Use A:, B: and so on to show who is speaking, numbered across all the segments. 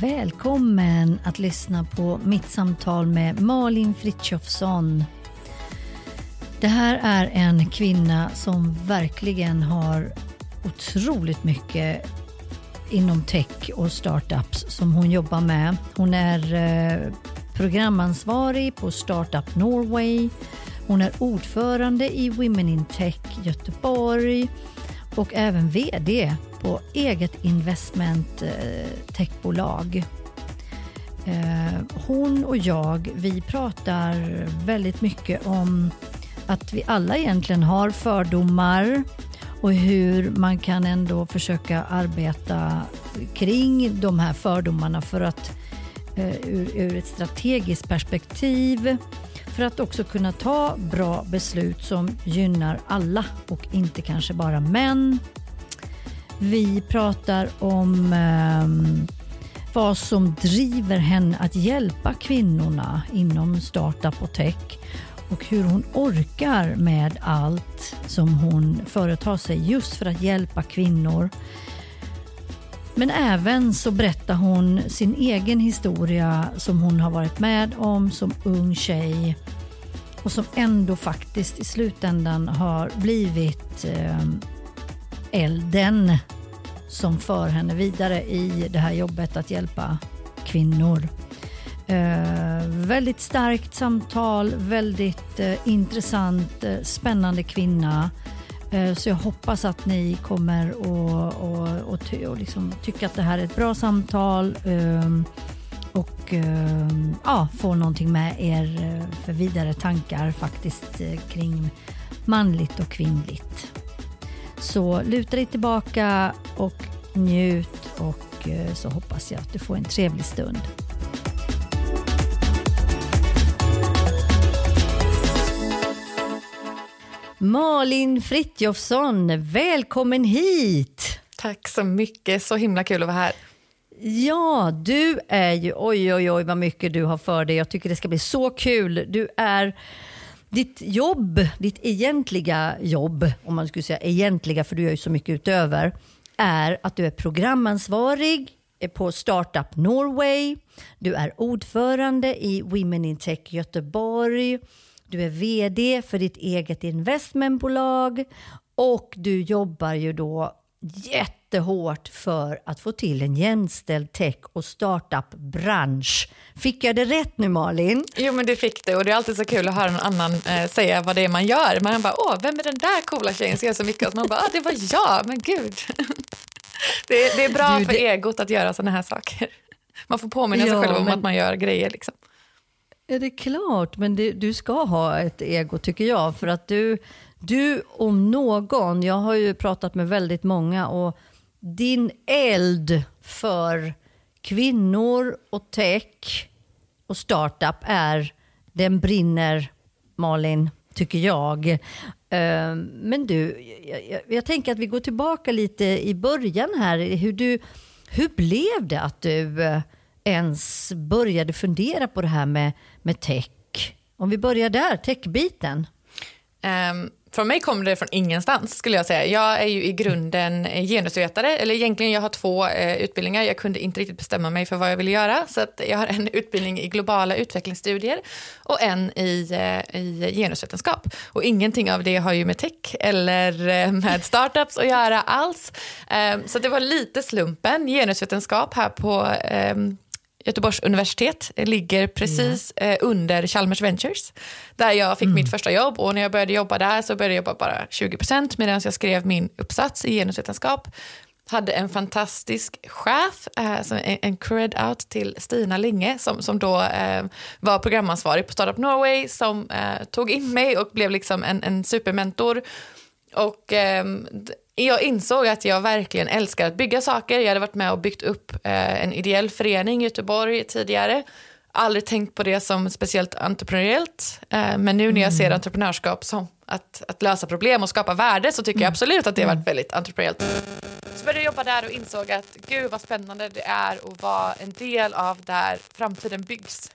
A: Välkommen att lyssna på mitt samtal med Malin Fritjofsson. Det här är en kvinna som verkligen har otroligt mycket inom tech och startups som hon jobbar med. Hon är eh, programansvarig på Startup Norway. Hon är ordförande i Women in Tech Göteborg och även VD på eget investment eh, techbolag. Eh, hon och jag, vi pratar väldigt mycket om att vi alla egentligen har fördomar och hur man kan ändå försöka arbeta kring de här fördomarna för att eh, ur, ur ett strategiskt perspektiv för att också kunna ta bra beslut som gynnar alla och inte kanske bara män. Vi pratar om eh, vad som driver henne att hjälpa kvinnorna inom startup och tech och hur hon orkar med allt som hon företar sig just för att hjälpa kvinnor. Men även så berättar hon sin egen historia som hon har varit med om som ung tjej och som ändå faktiskt i slutändan har blivit eh, elden som för henne vidare i det här jobbet att hjälpa kvinnor. Eh, väldigt starkt samtal, väldigt eh, intressant, eh, spännande kvinna. Eh, så jag hoppas att ni kommer att och, och, ty och liksom tycka att det här är ett bra samtal ehm, och ehm, ja, få någonting med er eh, för vidare tankar faktiskt eh, kring manligt och kvinnligt. Så luta dig tillbaka och njut och så hoppas jag att du får en trevlig stund. Malin Fritjofsson, välkommen hit!
B: Tack så mycket, så himla kul att vara här.
A: Ja, du är ju, oj oj oj vad mycket du har för dig. Jag tycker det ska bli så kul. Du är, ditt jobb, ditt egentliga jobb, om man skulle säga egentliga, för du gör ju så mycket utöver, är att du är programansvarig på Startup Norway. Du är ordförande i Women in Tech Göteborg. Du är VD för ditt eget investmentbolag och du jobbar ju då jättehårt för att få till en jämställd tech och startup-bransch. Fick jag det rätt nu Malin?
B: Jo men du fick det och det är alltid så kul att höra någon annan eh, säga vad det är man gör. Man bara, åh, vem är den där coola tjejen som gör så mycket? Och man bara, ah, det var jag, men gud. det, är, det är bra du, för det... egot att göra sådana här saker. Man får påminna ja, sig själv om men... att man gör grejer. Liksom.
A: Är det klart, men det, du ska ha ett ego tycker jag. För att du, du om någon, jag har ju pratat med väldigt många och din eld för kvinnor och tech och startup är, den brinner Malin, tycker jag. Eh, men du, jag, jag tänker att vi går tillbaka lite i början här. Hur, du, hur blev det att du eh, ens började fundera på det här med, med tech? Om vi börjar där, techbiten.
B: Um, från mig kommer det från ingenstans skulle jag säga. Jag är ju i grunden genusvetare, eller egentligen jag har två eh, utbildningar. Jag kunde inte riktigt bestämma mig för vad jag ville göra, så att jag har en utbildning i globala utvecklingsstudier och en i, eh, i genusvetenskap. Och ingenting av det har ju med tech eller eh, med startups att göra alls. Eh, så det var lite slumpen, genusvetenskap här på ehm, Göteborgs universitet ligger precis mm. eh, under Chalmers Ventures, där jag fick mm. mitt första jobb. Och när jag började jobba där så började jag jobba bara 20 procent medan jag skrev min uppsats i genusvetenskap. Hade en fantastisk chef, eh, en, en cred out till Stina Linge som, som då eh, var programansvarig på Startup Norway som tog in mig och blev liksom en, en supermentor. Och ehm, jag insåg att jag verkligen älskar att bygga saker. Jag hade varit med och byggt upp eh, en ideell förening i Göteborg tidigare. Aldrig tänkt på det som speciellt entreprenöriellt. Eh, men nu när jag ser mm. entreprenörskap som att, att lösa problem och skapa värde så tycker jag mm. absolut att det har varit mm. väldigt entreprenöriellt. Så började jag jobba där och insåg att gud vad spännande det är att vara en del av där framtiden byggs.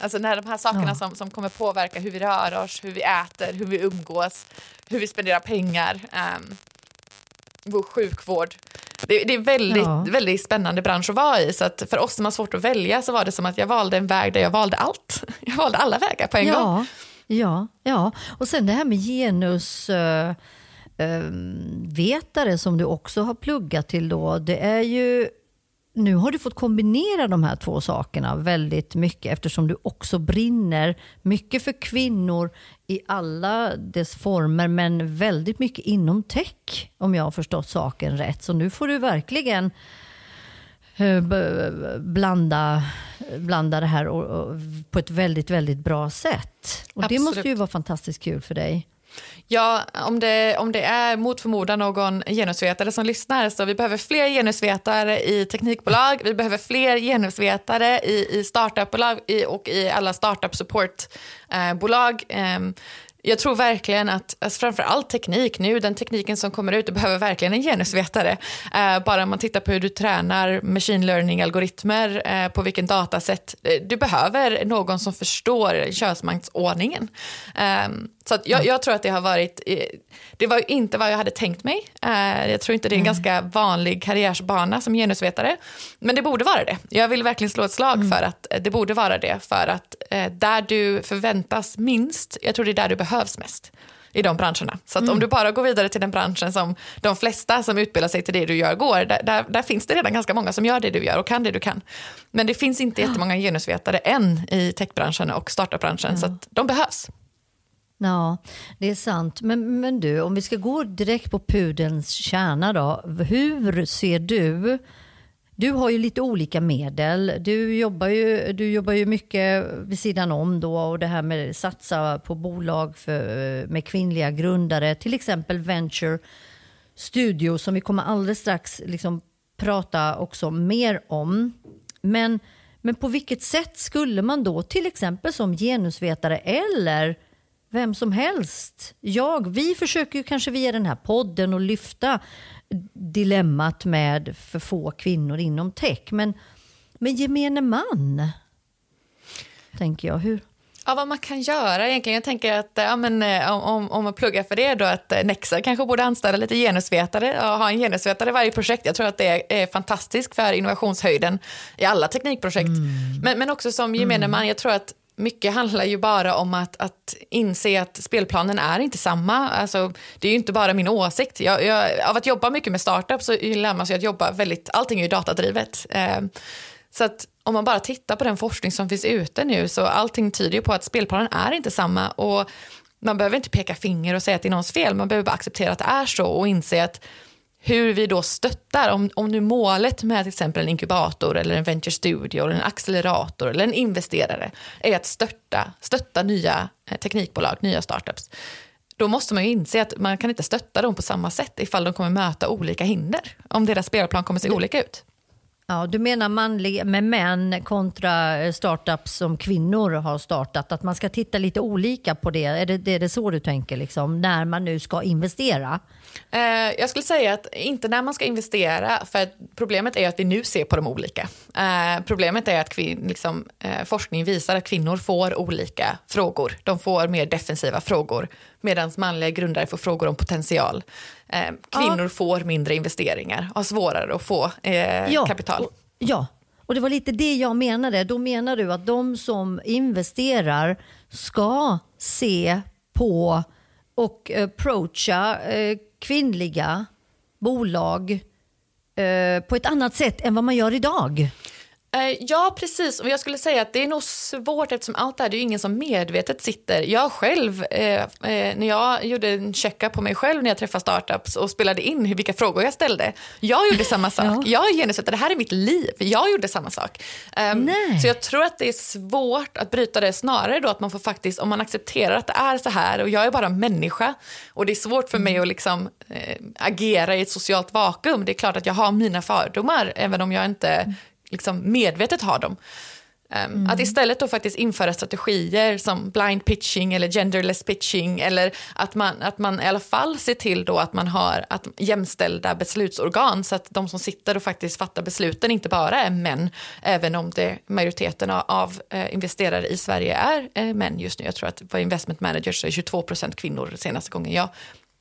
B: Alltså när de här sakerna ja. som, som kommer påverka hur vi rör oss, hur vi äter, hur vi umgås, hur vi spenderar pengar. Um, vår sjukvård. det, det är väldigt, ja. väldigt spännande bransch att vara i. Så att för oss som har svårt att välja så var det som att jag valde en väg där jag valde allt. Jag valde alla vägar på en
A: ja.
B: gång.
A: Ja, ja, och sen det här med genus... Uh vetare som du också har pluggat till då, det är ju nu har du fått kombinera de här två sakerna väldigt mycket eftersom du också brinner mycket för kvinnor i alla dess former men väldigt mycket inom tech om jag har förstått saken rätt. Så nu får du verkligen eh, blanda, blanda det här på ett väldigt, väldigt bra sätt. Och Absolut. Det måste ju vara fantastiskt kul för dig.
B: Ja, om det, om det är mot förmodan någon genusvetare som lyssnar så vi behöver fler genusvetare i teknikbolag, vi behöver fler genusvetare i, i startupbolag i, och i alla startup supportbolag. Eh, jag tror verkligen att, alltså framför allt teknik nu, den tekniken som kommer ut, du behöver verkligen en genusvetare. Eh, bara man tittar på hur du tränar machine learning-algoritmer, eh, på vilken datasätt. Eh, du behöver någon som förstår könsmaktsordningen. Eh, så jag, jag, tror att det har varit, eh, det var inte vad jag hade tänkt mig. Eh, jag tror inte det är en mm. ganska vanlig karriärsbana som genusvetare. Men det borde vara det. Jag vill verkligen slå ett slag mm. för att det borde vara det. För att där du förväntas minst, jag tror det är där du behövs mest i de branscherna. Så mm. om du bara går vidare till den branschen som de flesta som utbildar sig till det du gör går, där, där, där, finns det redan ganska många som gör det du gör och kan det du kan. Men det finns inte jättemånga genusvetare än i techbranschen och startupbranschen, mm. så att de behövs.
A: Ja, det är sant. Men, men du, om vi ska gå direkt på pudelns kärna då. Hur ser du du har ju lite olika medel. Du jobbar ju, du jobbar ju mycket vid sidan om då och det här med att satsa på bolag för, med kvinnliga grundare, till exempel Venture Studio som vi kommer alldeles strax liksom prata också mer om. Men, men på vilket sätt skulle man då till exempel som genusvetare eller vem som helst. Jag, vi försöker ju kanske via den här podden att lyfta dilemmat med för få kvinnor inom tech. Men, men gemene man, tänker jag. Hur?
B: Ja, vad man kan göra egentligen. Jag tänker att ja, men, eh, om, om man pluggar för det, då att eh, Nexa kanske borde anställa lite genusvetare och ha en genusvetare i varje projekt. Jag tror att det är fantastiskt för innovationshöjden i alla teknikprojekt. Mm. Men, men också som gemene mm. man, jag tror att mycket handlar ju bara om att, att inse att spelplanen är inte samma. Alltså, det är ju inte bara min åsikt. Jag, jag, av att jobba mycket med startup så lär man sig att jobba väldigt, allting är ju datadrivet. Eh, så att om man bara tittar på den forskning som finns ute nu så allting tyder ju på att spelplanen är inte samma. Och man behöver inte peka finger och säga att det är någons fel, man behöver bara acceptera att det är så och inse att hur vi då stöttar, om, om nu målet med till exempel en inkubator eller en venture studio eller en accelerator eller en investerare är att stötta, stötta nya eh, teknikbolag, nya startups, då måste man ju inse att man kan inte stötta dem på samma sätt ifall de kommer möta olika hinder, om deras spelplan kommer se olika ut.
A: Ja, du menar manliga med män kontra eh, startups som kvinnor har startat, att man ska titta lite olika på det? Är det, är det så du tänker, liksom, när man nu ska investera?
B: Eh, jag skulle säga att inte när man ska investera, för problemet är att vi nu ser på dem olika. Eh, problemet är att kvin, liksom, eh, forskning visar att kvinnor får olika frågor. De får mer defensiva frågor, medan manliga grundare får frågor om potential. Eh, kvinnor ja. får mindre investeringar, har svårare att få eh, ja. kapital.
A: Ja, och det var lite det jag menade. Då menar du att de som investerar ska se på och approacha eh, kvinnliga bolag eh, på ett annat sätt än vad man gör idag.
B: Eh, ja, precis. Och jag skulle säga att det är nog svårt eftersom allt det här, det är ju ingen som medvetet sitter. Jag själv, eh, eh, när jag gjorde en checka på mig själv när jag träffade startups och spelade in vilka frågor jag ställde. Jag gjorde samma sak. ja. Jag är genusvetare, det här är mitt liv. Jag gjorde samma sak. Um, så jag tror att det är svårt att bryta det snarare då att man får faktiskt, om man accepterar att det är så här och jag är bara människa och det är svårt för mig mm. att liksom, eh, agera i ett socialt vakuum. Det är klart att jag har mina fördomar även om jag inte mm liksom medvetet har dem. Um, mm. Att istället då faktiskt införa strategier som blind pitching eller genderless pitching eller att man, att man i alla fall ser till då att man har att jämställda beslutsorgan så att de som sitter och faktiskt fattar besluten inte bara är män, även om det, majoriteten av eh, investerare i Sverige är eh, män just nu. Jag tror att på investment managers är 22 procent kvinnor senaste gången jag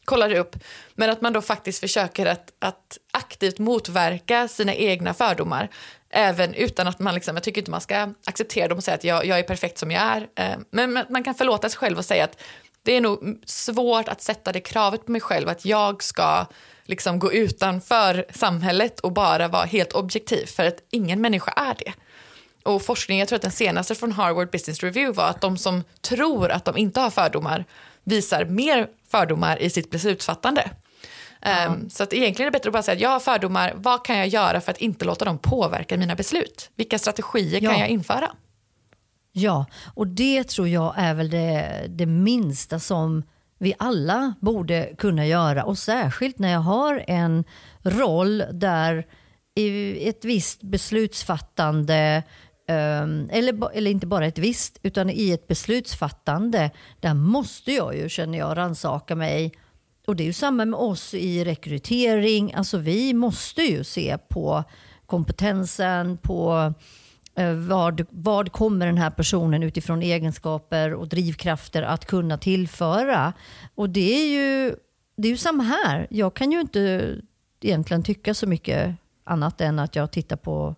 B: kollar upp, men att man då faktiskt försöker att, att aktivt motverka sina egna fördomar. Även utan att man, liksom, jag tycker inte man ska acceptera dem och säga att jag, jag är perfekt som jag är. Eh, men man kan förlåta sig själv och säga att det är nog svårt att sätta det kravet på mig själv att jag ska liksom gå utanför samhället och bara vara helt objektiv, för att ingen människa är det. Och forskningen, jag tror att den senaste från Harvard Business Review var att de som tror att de inte har fördomar visar mer fördomar i sitt beslutsfattande. Um, så att egentligen är det bättre att bara säga att jag har fördomar, vad kan jag göra för att inte låta dem påverka mina beslut? Vilka strategier ja. kan jag införa?
A: Ja, och det tror jag är väl det, det minsta som vi alla borde kunna göra. Och särskilt när jag har en roll där i ett visst beslutsfattande Ehm, eller, eller inte bara ett visst, utan i ett beslutsfattande, där måste jag ju, känner jag, rannsaka mig. Och det är ju samma med oss i rekrytering. Alltså vi måste ju se på kompetensen, på Eh, vad, vad kommer den här personen utifrån egenskaper och drivkrafter att kunna tillföra? Och det är ju, det är ju samma här. Jag kan ju inte egentligen tycka så mycket annat än att jag tittar på,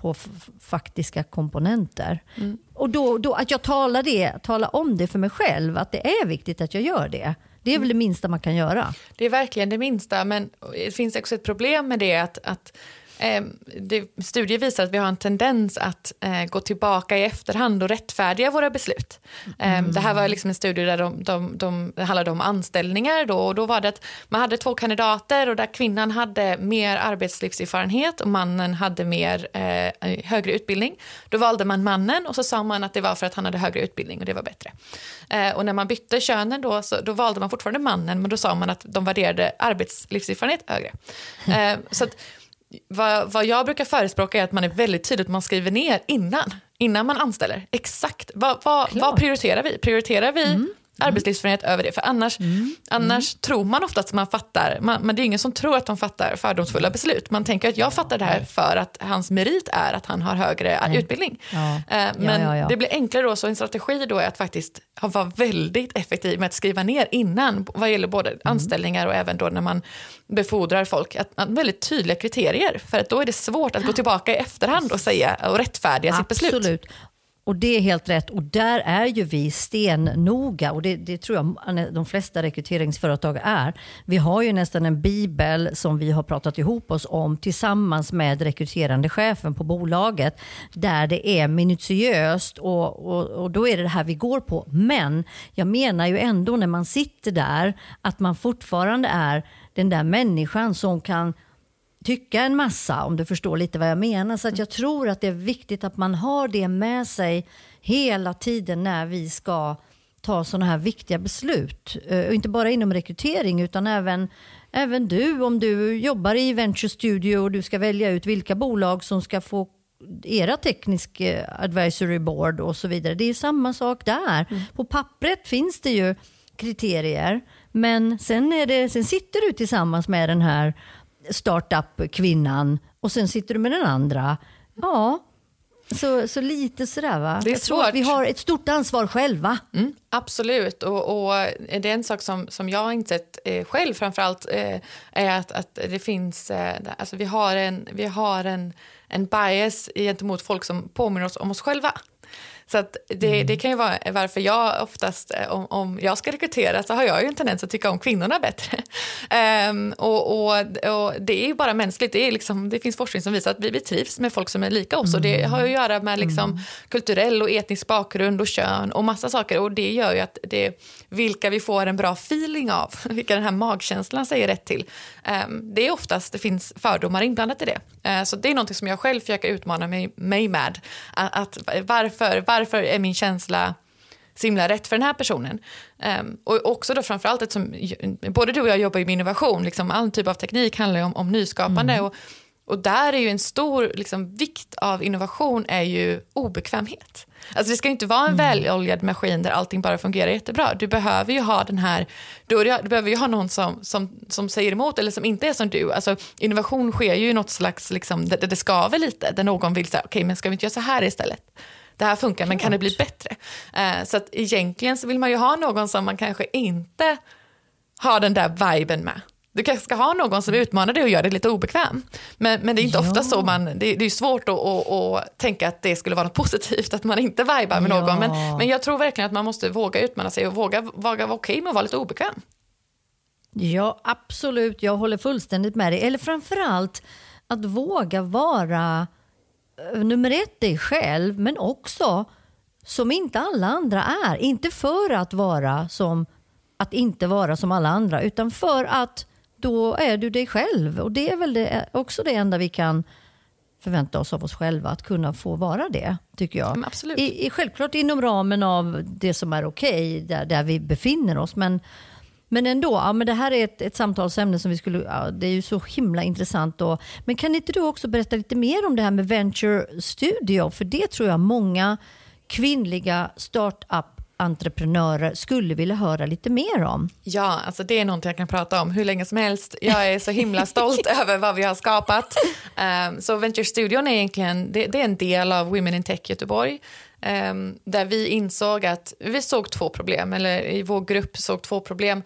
A: på faktiska komponenter. Mm. Och då, då, att jag talar, det, talar om det för mig själv, att det är viktigt att jag gör det. Det är väl det minsta man kan göra.
B: Det är verkligen det minsta, men det finns också ett problem med det att, att eh, det, studier visar att vi har en tendens att eh, gå tillbaka i efterhand och rättfärdiga våra beslut. Eh, mm. Det här var liksom en studie där de, de, de, det handlade om anställningar. Då, och då var det att man hade två kandidater och där kvinnan hade mer arbetslivserfarenhet och mannen hade mer eh, högre utbildning. Då valde man mannen och så sa man att det var för att han hade högre utbildning och det var bättre. Eh, och när man bytte könen då, så, då valde man fortfarande mannen men då sa man att de värderade arbetslivserfarenhet högre. Eh, så att, vad, vad jag brukar förespråka är att man är väldigt tydlig att man skriver ner innan, innan man anställer. Exakt, vad, vad, vad prioriterar vi? Prioriterar vi mm. Mm. över det. För annars, mm. annars mm. tror man ofta att man fattar, man, men det är ingen som tror att de fattar fördomsfulla beslut. Man tänker att jag fattar det här för att hans merit är att han har högre Nej. utbildning. Ja. Eh, men ja, ja, det blir enklare då, så en strategi då är att faktiskt vara väldigt effektiv med att skriva ner innan, vad gäller både mm. anställningar och även då när man befordrar folk, att, att väldigt tydliga kriterier. För att då är det svårt att gå tillbaka i efterhand och säga och rättfärdiga Absolut. sitt beslut.
A: Och det är helt rätt. Och där är ju vi stennoga och det, det tror jag de flesta rekryteringsföretag är. Vi har ju nästan en bibel som vi har pratat ihop oss om tillsammans med rekryterande chefen på bolaget. Där det är minutiöst och, och, och då är det det här vi går på. Men jag menar ju ändå när man sitter där att man fortfarande är den där människan som kan tycka en massa, om du förstår lite vad jag menar. Så att jag tror att det är viktigt att man har det med sig hela tiden när vi ska ta sådana här viktiga beslut. Uh, inte bara inom rekrytering utan även, även du, om du jobbar i Venture Studio och du ska välja ut vilka bolag som ska få era teknisk uh, advisory board och så vidare. Det är samma sak där. Mm. På pappret finns det ju kriterier men sen, är det, sen sitter du tillsammans med den här startup-kvinnan och sen sitter du med den andra. Ja, så, så lite sådär va?
B: Det är svårt.
A: vi har ett stort ansvar själva.
B: Mm, absolut, och, och, det är en sak som, som jag har insett eh, själv framförallt eh, är att, att det finns, eh, alltså vi har en, vi har en, en bias gentemot folk som påminner oss om oss själva. Så det, mm. det kan ju vara varför jag oftast, eh, om, om jag ska rekrytera så har jag ju en tendens att tycka om kvinnorna bättre. um, och, och, och, det är ju bara mänskligt, det, är liksom, det finns forskning som visar att vi, vi trivs med folk som är lika oss mm. och det har att göra med liksom mm. kulturell och etnisk bakgrund och kön och massa saker och det gör ju att det, vilka vi får en bra feeling av, vilka den här magkänslan säger rätt till, um, det är oftast, det finns fördomar inblandat i det. Uh, så det är något som jag själv försöker utmana mig, mig med, att, att varför, varför varför är min känsla så himla rätt för den här personen. Um, och också då framförallt eftersom både du och jag jobbar med innovation, liksom all typ av teknik handlar ju om, om nyskapande. Mm. Och, och där är ju en stor liksom, vikt av innovation är ju obekvämhet. Alltså det ska inte vara en mm. väloljad maskin där allting bara fungerar jättebra. Du behöver ju ha den här, du, du behöver ju ha någon som, som, som säger emot eller som inte är som du. Alltså innovation sker ju i något slags, liksom, där det skaver lite, där någon vill säga, okej okay, men ska vi inte göra så här istället? Det här funkar, men kan det bli bättre? Eh, så att egentligen så vill man ju ha någon som man kanske inte ha den där viben med. Du kanske ska ha någon som utmanar dig och gör det lite obekväm. Men, men det är inte
A: Ja.
B: ofta så man, det, det är svårt att, att, att tänka att det skulle vara något positivt, att man inte vibar med
A: Ja.
B: någon. Men, men jag tror verkligen att man måste våga utmana sig och våga, våga vara okej med att vara lite obekväm.
A: Ja, absolut. Jag håller fullständigt med dig. Eller framförallt att våga vara nummer ett dig själv, men också som inte alla andra är. Inte för att vara som att inte vara som alla andra, utan för att då är du dig själv. Och det är väl det, också det enda vi kan förvänta oss av oss själva, att kunna få vara det, tycker jag.
B: Absolut.
A: I, i, självklart inom ramen av det som är okej, där, där vi befinner oss. Men, men ändå, ja, men det här är ett, ett samtalsämne som vi skulle, ja, det är ju så himla intressant. Då. Men kan inte du också berätta lite mer om det här med Venture Studio? För det tror jag många kvinnliga startup-entreprenörer skulle vilja höra lite mer om.
B: Ja, alltså det är någonting jag kan prata om hur länge som helst. Jag är så himla stolt över vad vi har skapat. Um, så Venture Studion är egentligen det, det är en del av Women in Tech Göteborg. Um, där vi insåg att vi såg två problem, eller i vår grupp såg två problem.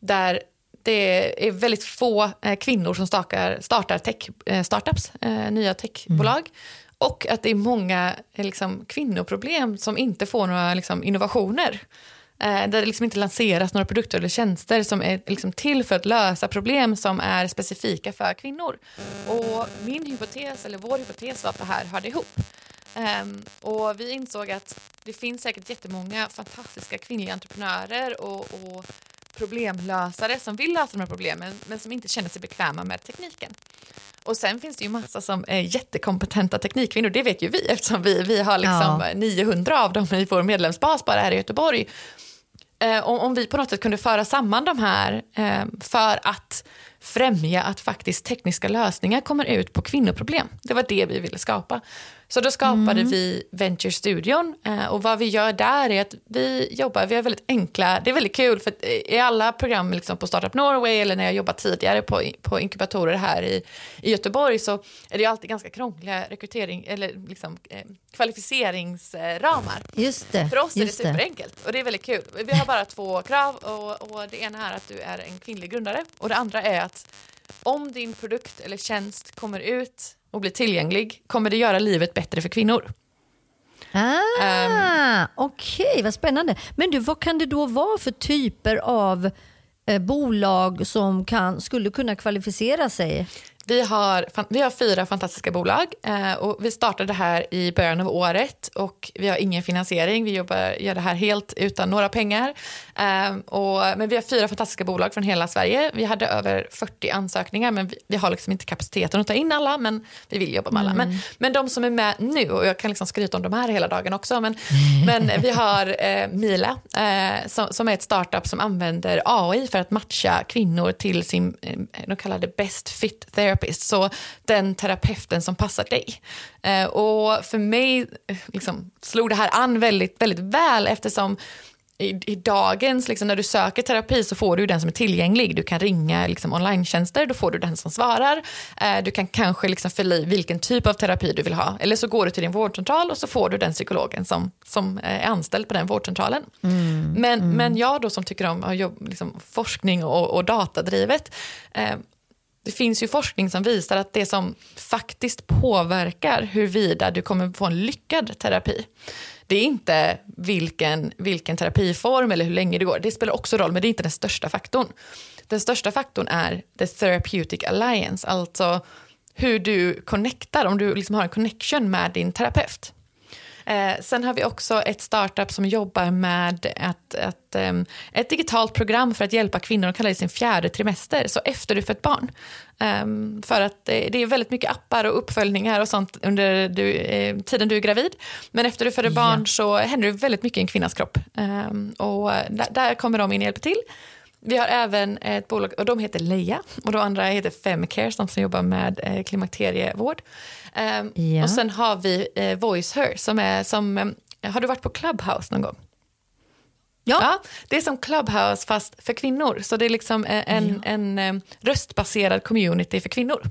B: Där det är väldigt få eh, kvinnor som startar, startar tech, eh, startups, eh, nya techbolag. Och att det är många liksom, kvinnoproblem som inte får några liksom, innovationer. Där det liksom inte lanseras några produkter eller tjänster som är liksom, till för att lösa problem som är specifika för kvinnor. Och min hypotes, eller vår hypotes var att det här hörde ihop. Ehm, och vi insåg att det finns säkert jättemånga fantastiska kvinnliga entreprenörer och, och problemlösare som vill lösa de här problemen men som inte känner sig bekväma med tekniken. Och sen finns det ju massa som är jättekompetenta teknikkvinnor, det vet ju vi eftersom vi, vi har liksom
A: Ja.
B: 900 av dem i vår medlemsbas bara här i Göteborg. Eh, om, om vi på något sätt kunde föra samman de här eh, för att främja att faktiskt tekniska lösningar kommer ut på kvinnoproblem. Det var det vi ville skapa. Så då skapade vi Venture Studion eh, och vad vi gör där är att vi jobbar, vi har väldigt enkla, det är väldigt kul för eh, i alla program liksom på Startup Norway eller när jag jobbat tidigare på, på inkubatorer här i, i Göteborg så är det ju alltid ganska krångliga rekrytering eller liksom, eh, kvalificeringsramar.
A: Just det.
B: För oss är det superenkelt och det är väldigt kul. Vi har bara två krav och, och det ena är att du är en kvinnlig grundare och det andra är att om din produkt eller tjänst kommer ut och blir tillgänglig kommer det göra livet bättre för kvinnor.
A: Ah,
B: Ehm.
A: Okej, vad spännande. Men du, vad kan det då vara för typer av eh, bolag som kan, skulle kunna kvalificera sig?
B: Vi har, vi har fyra fantastiska bolag eh, och vi startade det här i början av året och vi har ingen finansiering. Vi jobbar, gör det här helt utan några pengar. Eh, och, men vi har fyra fantastiska bolag från hela Sverige. Vi hade över 40 ansökningar men vi, vi har liksom inte kapaciteten att ta in alla men vi vill jobba med alla. Men, men de som är med nu, och jag kan liksom skryta om de här hela dagen också, men, men vi har eh, Mila eh, som, som är ett startup som använder AI för att matcha kvinnor till sin, eh, de kallar det best fit therapist, så den terapeuten som passar dig. Eh, och för mig eh, liksom, slog det här an väldigt, väldigt väl eftersom i, i dagens, liksom, när du söker terapi så får du den som är tillgänglig. Du kan ringa liksom, online-tjänster, då får du den som svarar. Eh, du kan kanske liksom, fylla i vilken typ av terapi du vill ha. Eller så går du till din vårdcentral och så får du den psykologen som, som eh, är anställd på den vårdcentralen. men, men jag då som tycker om liksom, forskning och, och datadrivet, eh, det finns ju forskning som visar att det som faktiskt påverkar huruvida du kommer få en lyckad terapi, det är inte vilken, vilken terapiform eller hur länge det går. Det spelar också roll, men det är inte den största faktorn. Den största faktorn är the therapeutic alliance, alltså hur du connectar, om du liksom har en connection med din terapeut. Eh, sen har vi också ett startup som jobbar med ett, ett, em, ett digitalt program för att hjälpa kvinnor att kalla det sin fjärde trimester, så efter du fött barn. Em, för att det, är väldigt mycket appar och uppföljningar och sånt under du, eh, tiden du är gravid. Men efter du föder barn
A: Ja.
B: så händer det väldigt mycket i en kvinnas kropp. Em, och eh, där, där kommer de in och hjälper till. Vi har även ett bolag, och de heter Leia, och de andra heter Femcare, som jobbar med eh, klimakterievård. Ehm,
A: Ja.
B: Och sen har vi eh, Voice Her, som är som, eh, har du varit på Clubhouse någon gång?
A: Ja.
B: det är som Clubhouse fast för kvinnor. Så det är liksom eh, en, en, eh, röstbaserad community för kvinnor.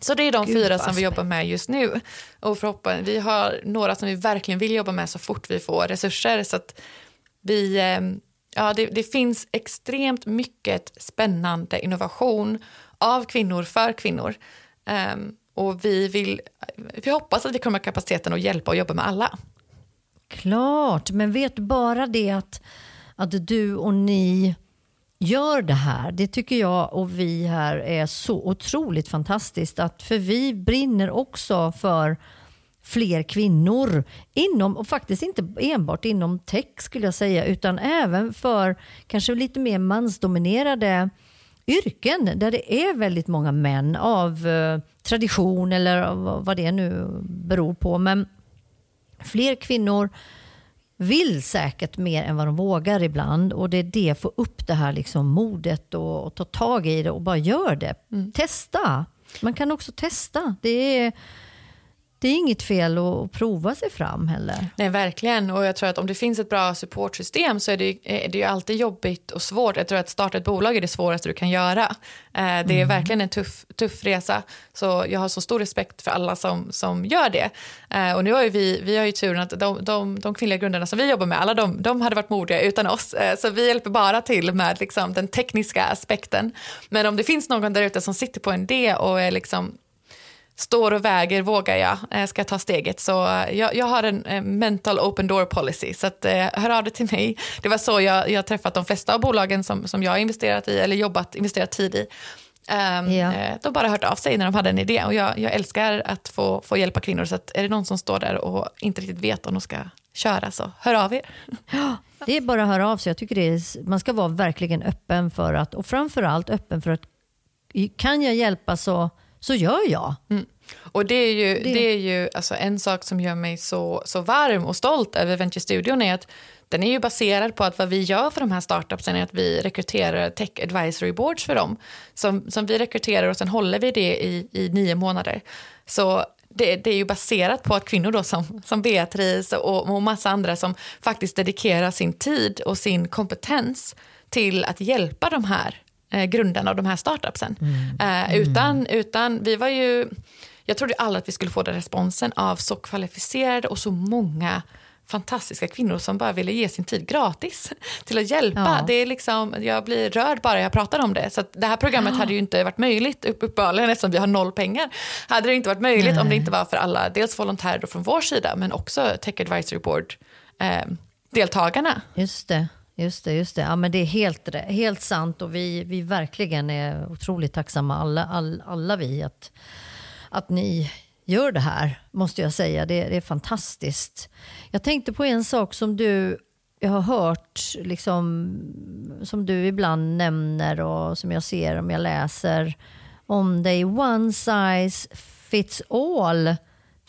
B: Så det är de
A: Gud,
B: fyra som vi jobbar med just nu. Och förhoppningsvis, vi har några som vi verkligen vill jobba med så fort vi får resurser. Så att vi, eh, ja, det, det finns extremt mycket spännande innovation av kvinnor för kvinnor. Um, och vi, vill, vi hoppas att vi kommer ha kapaciteten att hjälpa och jobba med alla.
A: Klart, men vet bara det att, att du och ni gör det här. Det tycker jag och vi här är så otroligt fantastiskt. Att, för vi brinner också för fler kvinnor inom, och faktiskt inte enbart inom tech skulle jag säga, utan även för kanske lite mer mansdominerade yrken där det är väldigt många män av eh, tradition eller vad det nu beror på. Men fler kvinnor vill säkert mer än vad de vågar ibland och det är det, få upp det här liksom modet och, och ta tag i det och bara gör det. Mm. Testa! Man kan också testa. Det är det är inget fel att prova sig fram heller.
B: Nej, verkligen. Och jag tror att om det finns ett bra supportsystem så är det, är det ju alltid jobbigt och svårt. Jag tror att starta ett bolag är det svåraste du kan göra. Eh, det är mm. verkligen en tuff, tuff resa. Så jag har så stor respekt för alla som, som gör det. Eh, och nu har vi, vi har ju turen att de, de, de kvinnliga grundarna som vi jobbar med, alla de, de hade varit modiga utan oss. Eh, så vi hjälper bara till med liksom, den tekniska aspekten. Men om det finns någon där ute som sitter på en idé och är liksom står och väger, vågar jag, eh, ska jag ta steget. Så eh, jag, jag har en eh, mental open door policy, så att, hör av dig till mig. Det var så jag, jag träffat de flesta av bolagen som, som jag har investerat i, eller jobbat, investerat tid i. Um, ja. De bara hört av sig när de hade en idé och jag, jag älskar att få, få hjälpa kvinnor. Så att är det någon som står där och inte riktigt vet om de ska köra så hör av er.
A: Ja, det är bara att höra av sig. Jag tycker det är, man ska vara verkligen öppen för att, och framförallt öppen för att kan jag hjälpa så så gör jag. Mm.
B: Och det är ju, det. det. är ju alltså en sak som gör mig så, så varm och stolt över Venture Studion är att den är ju baserad på att vad vi gör för de här startupsen är att vi rekryterar tech advisory boards för dem. Som, som vi rekryterar och sen håller vi det i, i nio månader. Så det, det, är ju baserat på att kvinnor då som, som Beatrice och, och massa andra som faktiskt dedikerar sin tid och sin kompetens till att hjälpa de här eh, grundarna av de här startupsen. Mm. Eh, utan, utan, vi var ju, jag trodde aldrig att vi skulle få den responsen av så kvalificerade och så många fantastiska kvinnor som bara ville ge sin tid gratis till att hjälpa. Ja. Det är liksom, jag blir rörd bara jag pratar om det. Så det här programmet ja. hade ju inte varit möjligt uppenbarligen eftersom vi har noll pengar. Hade det inte varit möjligt Nej. om det inte var för alla, dels volontärer från vår sida men också Tech Advisory Board eh, deltagarna.
A: Just det. Just det, just det. Ja, men det är helt, helt sant och vi, vi verkligen är otroligt tacksamma alla, all, alla vi att, att ni gör det här, måste jag säga. Det, det är fantastiskt. Jag tänkte på en sak som du jag har hört, liksom, som du ibland nämner och som jag ser om jag läser om dig. One size fits all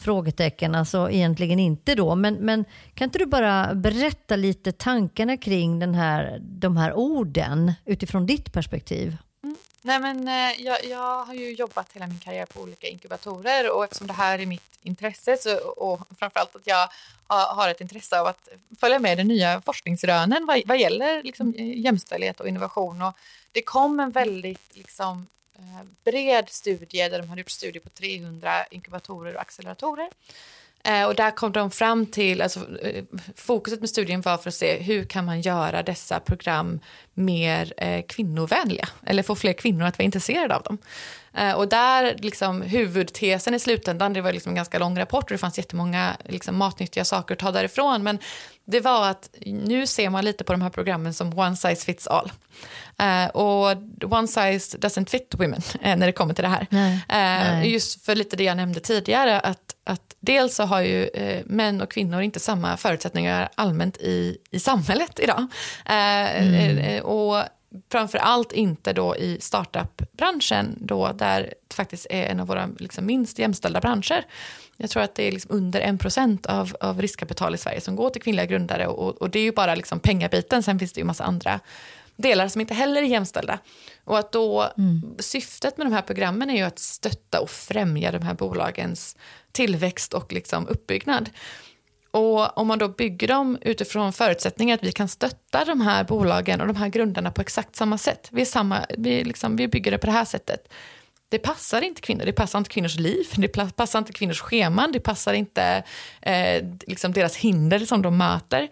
A: frågetecken, alltså egentligen inte då. Men, men kan inte du bara berätta lite tankarna kring den här, de här orden utifrån ditt perspektiv?
B: Mm. Nej, men, eh, jag, jag, har ju jobbat hela min karriär på olika inkubatorer och eftersom det här är mitt intresse så, och framförallt att jag har, ett intresse av att följa med de nya forskningsrönen vad, vad gäller liksom, eh, jämställdhet och innovation. Och det kom en väldigt liksom, Eh, bred studie där de hade gjort studier på 300 inkubatorer och acceleratorer. Eh, och där kom de fram till, alltså, eh, fokuset med studien var för att se hur kan man göra dessa program mer eh, kvinnovänliga, eller få fler kvinnor att vara intresserade av dem. Eh, och där, liksom, huvudtesen i slutändan, det var liksom en ganska lång rapport och det fanns jättemånga liksom, matnyttiga saker att ta därifrån, men det var att nu ser man lite på de här programmen som one size fits all. Uh, och one size doesn't fit women uh, när det kommer till det här. Nej, uh, nej. Just för lite det jag nämnde tidigare, att, att dels så har ju män och kvinnor inte samma förutsättningar allmänt i, i samhället idag. Mm. och framför allt inte då i startup-branschen då där det faktiskt är en av våra liksom minst jämställda branscher. Jag tror att det är liksom under 1% av, av riskkapital i Sverige som går till kvinnliga grundare och, och det är ju bara liksom pengabiten, sen finns det ju massa andra delar som inte heller är jämställda. Och att då, mm. syftet med de här programmen är ju att stötta och främja de här bolagens tillväxt och liksom uppbyggnad. Och om man då bygger dem utifrån förutsättningar att vi kan stötta de här bolagen och de här grundarna på exakt samma sätt. Vi, är samma, vi, liksom, vi bygger det på det här sättet. Det passar inte kvinnor, det passar inte kvinnors liv, det passar inte kvinnors scheman, det passar inte eh, liksom deras hinder som de möter.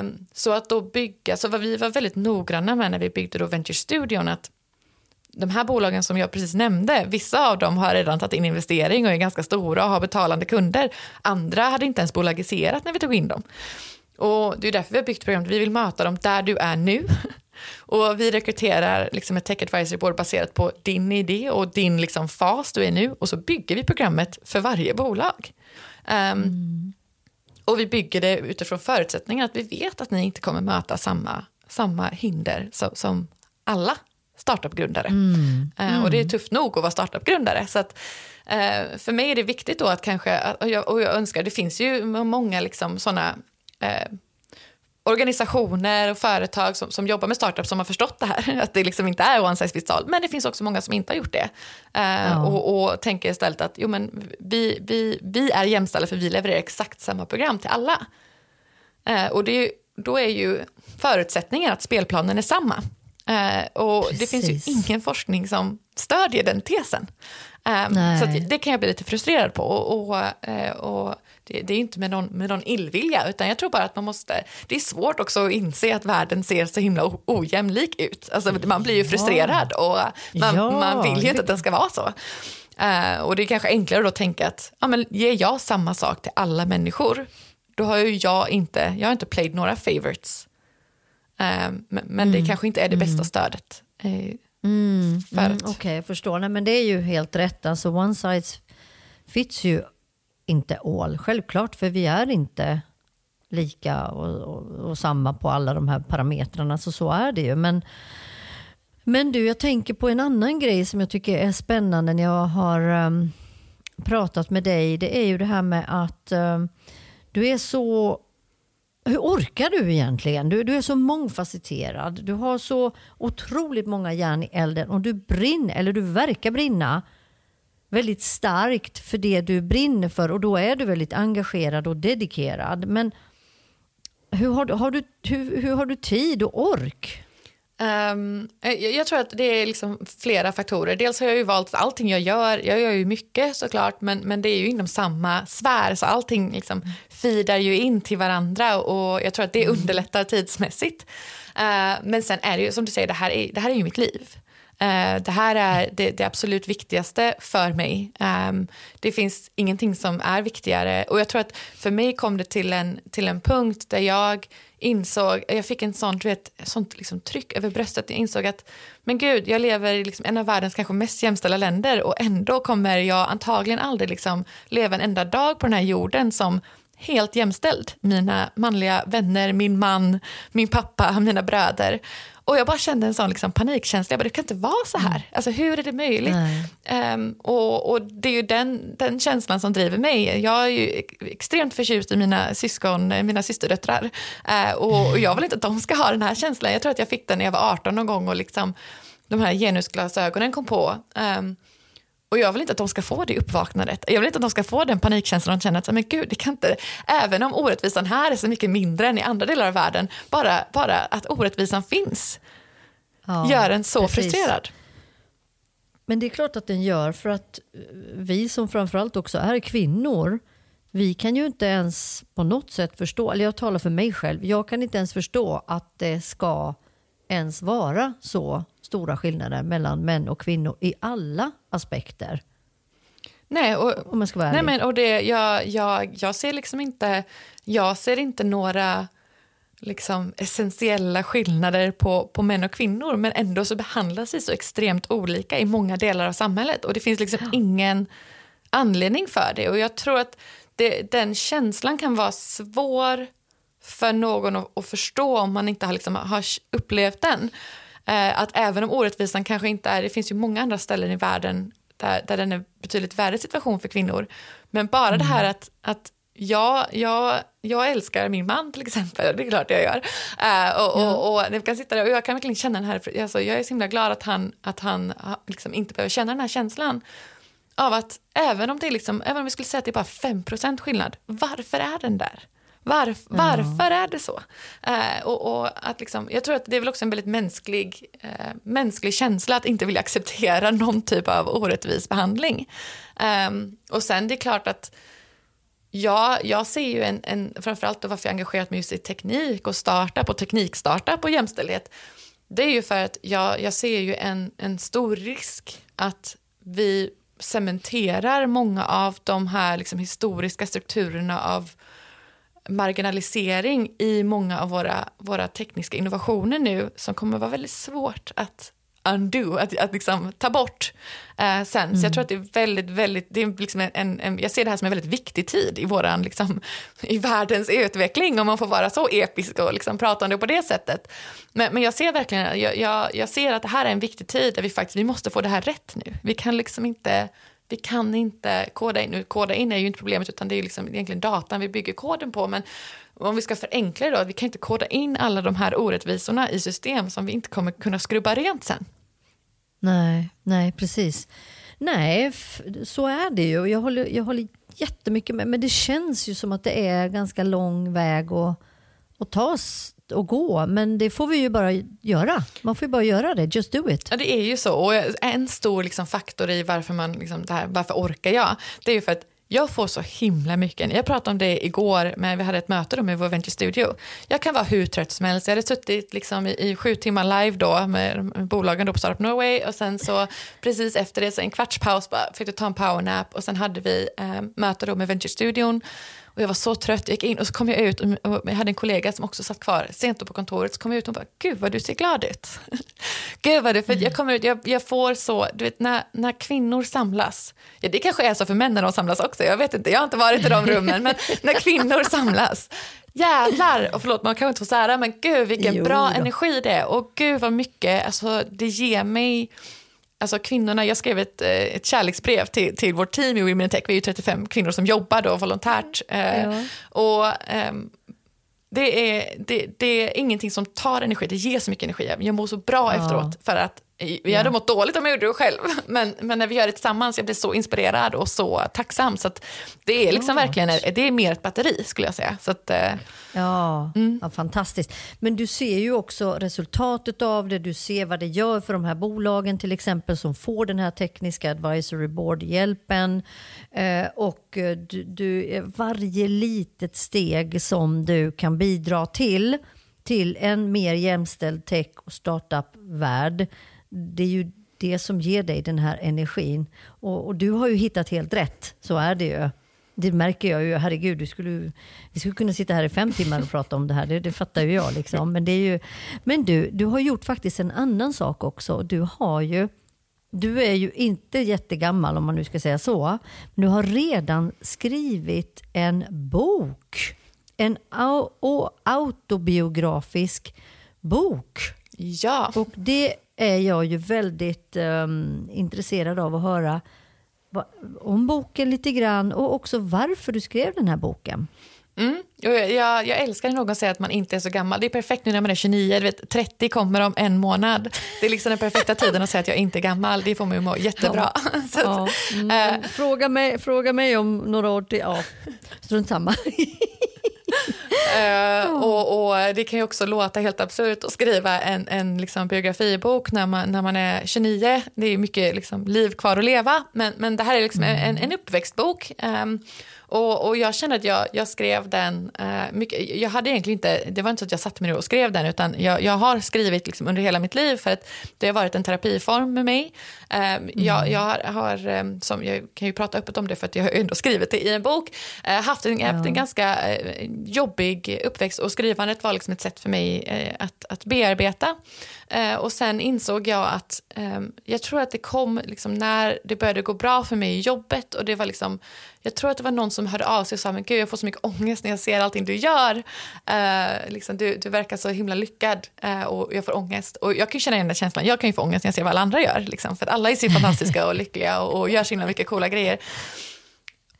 B: Um, så att då bygga, så vad vi var väldigt noggranna med när vi byggde då Venture Studion att de här bolagen som jag precis nämnde, vissa av dem har redan tagit in investering och är ganska stora och har betalande kunder. Andra hade inte ens bolagiserat när vi tog in dem. Och det är därför vi har byggt programmet, vi vill möta dem där du är nu. Och vi rekryterar liksom ett tech advisory board baserat på din idé och din liksom fas du är nu och så bygger vi programmet för varje bolag. Um, mm. Och vi bygger det utifrån förutsättningen att vi vet att ni inte kommer möta samma, samma hinder som, som alla startupgrundare. Mm. Mm. och det är tufft nog att vara startupgrundare. Så att, uh, för mig är det viktigt då att kanske, och jag, och jag önskar, det finns ju många liksom sådana uh, organisationer och företag som, som jobbar med startups som har förstått det här, att det liksom inte är one size fits all. Men det finns också många som inte har gjort det. Uh, ja. och, och tänker istället att jo, men vi, vi, vi är jämställda för vi levererar exakt samma program till alla. Uh, och det, då är ju förutsättningen att spelplanen är samma. Uh, och Precis. det finns ju ingen forskning som stödjer den tesen. Um, så det kan jag bli lite frustrerad på. Och, och, och det, det, är inte med någon, med någon illvilja, utan jag tror bara att man måste... Det är svårt också att inse att världen ser så himla ojämlik ut. Alltså, man blir ju frustrerad och man, ja. man vill ju inte att den ska vara så. Uh, och det är kanske enklare då att tänka att ja, men ger jag samma sak till alla människor, då har ju jag inte, jag har inte played några favorites. Uh, men, men mm. det kanske inte är det bästa mm. stödet. Uh,
A: mm. mm, Okej, okay, jag förstår. Nej, men det är ju helt rätt. Alltså one size fits ju inte all, självklart, för vi är inte lika och, och, och, samma på alla de här parametrarna, så så är det ju. Men, men du, jag tänker på en annan grej som jag tycker är spännande när jag har um, pratat med dig. Det är ju det här med att um, du är så hur orkar du egentligen? Du, du är så mångfacetterad. Du har så otroligt många järn i elden och du brinner, eller du verkar brinna väldigt starkt för det du brinner för och då är du väldigt engagerad och dedikerad. Men hur har du, har du, hur, hur har du tid och ork?
B: Um, jag, jag, tror att det är liksom flera faktorer. Dels har jag ju valt att allting jag gör, jag gör ju mycket såklart, men, men det är ju inom samma sfär, så allting liksom feedar ju in till varandra och jag tror att det mm. underlättar tidsmässigt. Uh, men sen är det ju som du säger, det här är, det här är ju mitt liv. Eh, det här är det, det, absolut viktigaste för mig. Ehm, det finns ingenting som är viktigare. Och jag tror att för mig kom det till en, till en punkt där jag insåg, jag fick en sån, du vet, sånt liksom tryck över bröstet. Jag insåg att men gud, jag lever i liksom en av världens kanske mest jämställda länder och ändå kommer jag antagligen aldrig liksom leva en enda dag på den här jorden som helt jämställd. Mina manliga vänner, min man, min pappa, mina bröder. Och jag bara kände en sån liksom panikkänsla, jag bara, det kan inte vara så här. Mm. Alltså hur är det möjligt? Um, och, och, det är ju den, den känslan som driver mig. Jag är ju extremt förtjust i mina syskon, mina systerdöttrar. Uh, och, och jag vill inte att de ska ha den här känslan. Jag tror att jag fick den när jag var 18 någon gång och liksom de här genusglasögonen kom på. Um, och jag vill inte att de ska få det uppvaknandet. Jag vill inte att de ska få den panikkänslan och känna att men gud, det kan inte, även om orättvisan här är så mycket mindre än i andra delar av världen, bara, bara att orättvisan finns ja, gör en så precis. frustrerad.
A: Men det är klart att den gör, för att vi som framförallt också är kvinnor, vi kan ju inte ens på något sätt förstå, eller jag talar för mig själv, jag kan inte ens förstå att det ska ens vara så stora skillnader mellan män och kvinnor i alla aspekter.
B: Nej, och, om man ska vara nej men, och det, jag, jag, jag, ser liksom inte, jag ser inte några liksom, essentiella skillnader på, på män och kvinnor men ändå så behandlas vi så extremt olika i många delar av samhället och det finns liksom ja. ingen anledning för det och jag tror att det, den känslan kan vara svår för någon att, att förstå om man inte har, liksom, har upplevt den. Eh, att även om orättvisan kanske inte är, det finns ju många andra ställen i världen där, där den är betydligt värre situation för kvinnor. Men bara mm. det här att, att jag, jag, jag älskar min man till exempel, det är klart jag gör. Uh, och, ja. och, och, jag kan sitta där och jag kan verkligen känna den här, alltså, jag är så himla glad att han, att han liksom inte behöver känna den här känslan av att även om det är liksom, även om vi skulle säga att det är bara 5% skillnad, varför är den där? Varf, varför är det så? Eh, och, och, att liksom, jag tror att det är väl också en väldigt mänsklig, eh, mänsklig känsla att inte vilja acceptera någon typ av orättvis behandling. Eh, och sen det är klart att Ja, jag ser ju en, en framförallt då varför jag engagerat mig just i teknik och startup och teknikstartup och jämställdhet. Det är ju för att jag, jag ser ju en, en stor risk att vi cementerar många av de här liksom historiska strukturerna av marginalisering i många av våra, våra tekniska innovationer nu som kommer vara väldigt svårt att undo, att, att liksom ta bort eh, sen. Mm. Så jag tror att det är väldigt, väldigt, det är liksom en, en, jag ser det här som en väldigt viktig tid i våran, liksom, i världens utveckling om man får vara så episk och liksom prata om det på det sättet. Men, men jag ser verkligen, jag, jag, jag, ser att det här är en viktig tid där vi faktiskt, vi måste få det här rätt nu. Vi kan liksom inte, vi kan inte koda in, nu koda in är ju inte problemet utan det är liksom egentligen datan vi bygger koden på, men om vi ska förenkla det då, vi kan inte koda in alla de här orättvisorna i system som vi inte kommer kunna skrubba rent sen.
A: Nej, nej precis. Nej, så är det ju. Jag håller, jag håller jättemycket med. Men det känns ju som att det är ganska lång väg att, att ta och gå. Men det får vi ju bara göra. Man får ju bara göra det. Just do it.
B: Ja, det är ju så. Och en stor liksom, faktor i varför man, liksom, det här, varför orkar jag? Det är ju för att jag får så himla mycket. Jag pratade om det igår, men vi hade ett möte då med vår venture studio. Jag kan vara hur trött som helst. Jag hade suttit liksom i, i sju timmar live då med bolagen då på Startup Norway och sen så precis efter det så en kvarts paus bara fick du ta en powernap och sen hade vi eh, möte då med venture studion och jag var så trött, jag gick in och så kom jag ut och jag hade en kollega som också satt kvar sent på kontoret. Så kom jag ut och bara, gud vad du ser glad ut. gud vad du, för jag kommer ut, jag, jag, får så, du vet när, när kvinnor samlas, ja det kanske är så för män när de samlas också, jag vet inte, jag har inte varit i de rummen, men när kvinnor samlas, jävlar, och förlåt man kan inte få sära, men gud vilken jo, bra då. energi det är. Och gud vad mycket, alltså det ger mig alltså kvinnorna, jag skrev ett, eh, ett kärleksbrev till, till vårt team i Women in Tech, vi är ju 35 kvinnor som jobbar då volontärt. Eh, ja. Och um, det är, det, det, är ingenting som tar energi, det ger så mycket energi. Jag mår så bra ja. efteråt för att jag hade mått dåligt om jag gjorde det själv, men, men när vi gör det tillsammans, jag blir så inspirerad och så tacksam. Så det är liksom ja. verkligen det är mer ett batteri skulle jag säga. Så att, eh,
A: ja, mm. ja, fantastiskt. Men du ser ju också resultatet av det, du ser vad det gör för de här bolagen till exempel som får den här tekniska advisory board-hjälpen. Eh, och eh, du, du, varje litet steg som du kan bidra till till en mer jämställd tech och startup-värld det är ju det som ger dig den här energin. Och, och, du har ju hittat helt rätt, så är det ju. Det märker jag ju. Herregud, du skulle, vi skulle kunna sitta här i fem timmar och prata om det här. Det, det fattar ju jag. Liksom. Men, det är ju, men du, du har gjort faktiskt en annan sak också. Du har ju du är ju inte jättegammal om man nu ska säga så. Men du har redan skrivit en bok. En autobiografisk bok.
B: Ja.
A: Och det är jag ju väldigt um, intresserad av att höra om boken lite grann och också varför du skrev den här boken.
B: Mm. Jag, jag, jag, älskar när någon säger att man inte är så gammal. Det är perfekt nu när man är 29, du vet, 30 kommer om en månad. Det är liksom den perfekta tiden att säga att jag inte är gammal. Det får mig att må jättebra. Ja.
A: ja. Mm. Äh, fråga, mig, fråga mig om några år till, ja, strunt samma.
B: uh, och, och, Det kan ju också låta helt absurt att skriva en, en liksom biografibok när man, när man är 29. Det är mycket liksom liv kvar att leva, men, men det här är liksom en, en uppväxtbok. Um, och, och jag känner att jag, jag skrev den, uh, mycket, jag hade egentligen inte, det var inte så att jag satte mig ner och skrev den, utan jag, jag har skrivit liksom under hela mitt liv för att det har varit en terapiform med mig. Uh, mm. jag, jag, har, har um, som, jag kan ju prata öppet om det för att jag har ändå skrivit det i en bok, uh, haft en, ja. en ganska jobbig uppväxt och skrivandet var liksom ett sätt för mig att, att bearbeta. Eh, och sen insåg jag att eh, jag tror att det kom liksom när det började gå bra för mig i jobbet och det var liksom jag tror att det var någon som hörde av sig och sa men gud jag får så mycket ångest när jag ser allting du gör. Eh, liksom, du, du verkar så himla lyckad eh, och jag får ångest. Och jag kan känna igen den känslan, jag kan ju få ångest när jag ser vad alla andra gör. Liksom, för alla är så fantastiska och lyckliga och, och gör så himla mycket coola grejer.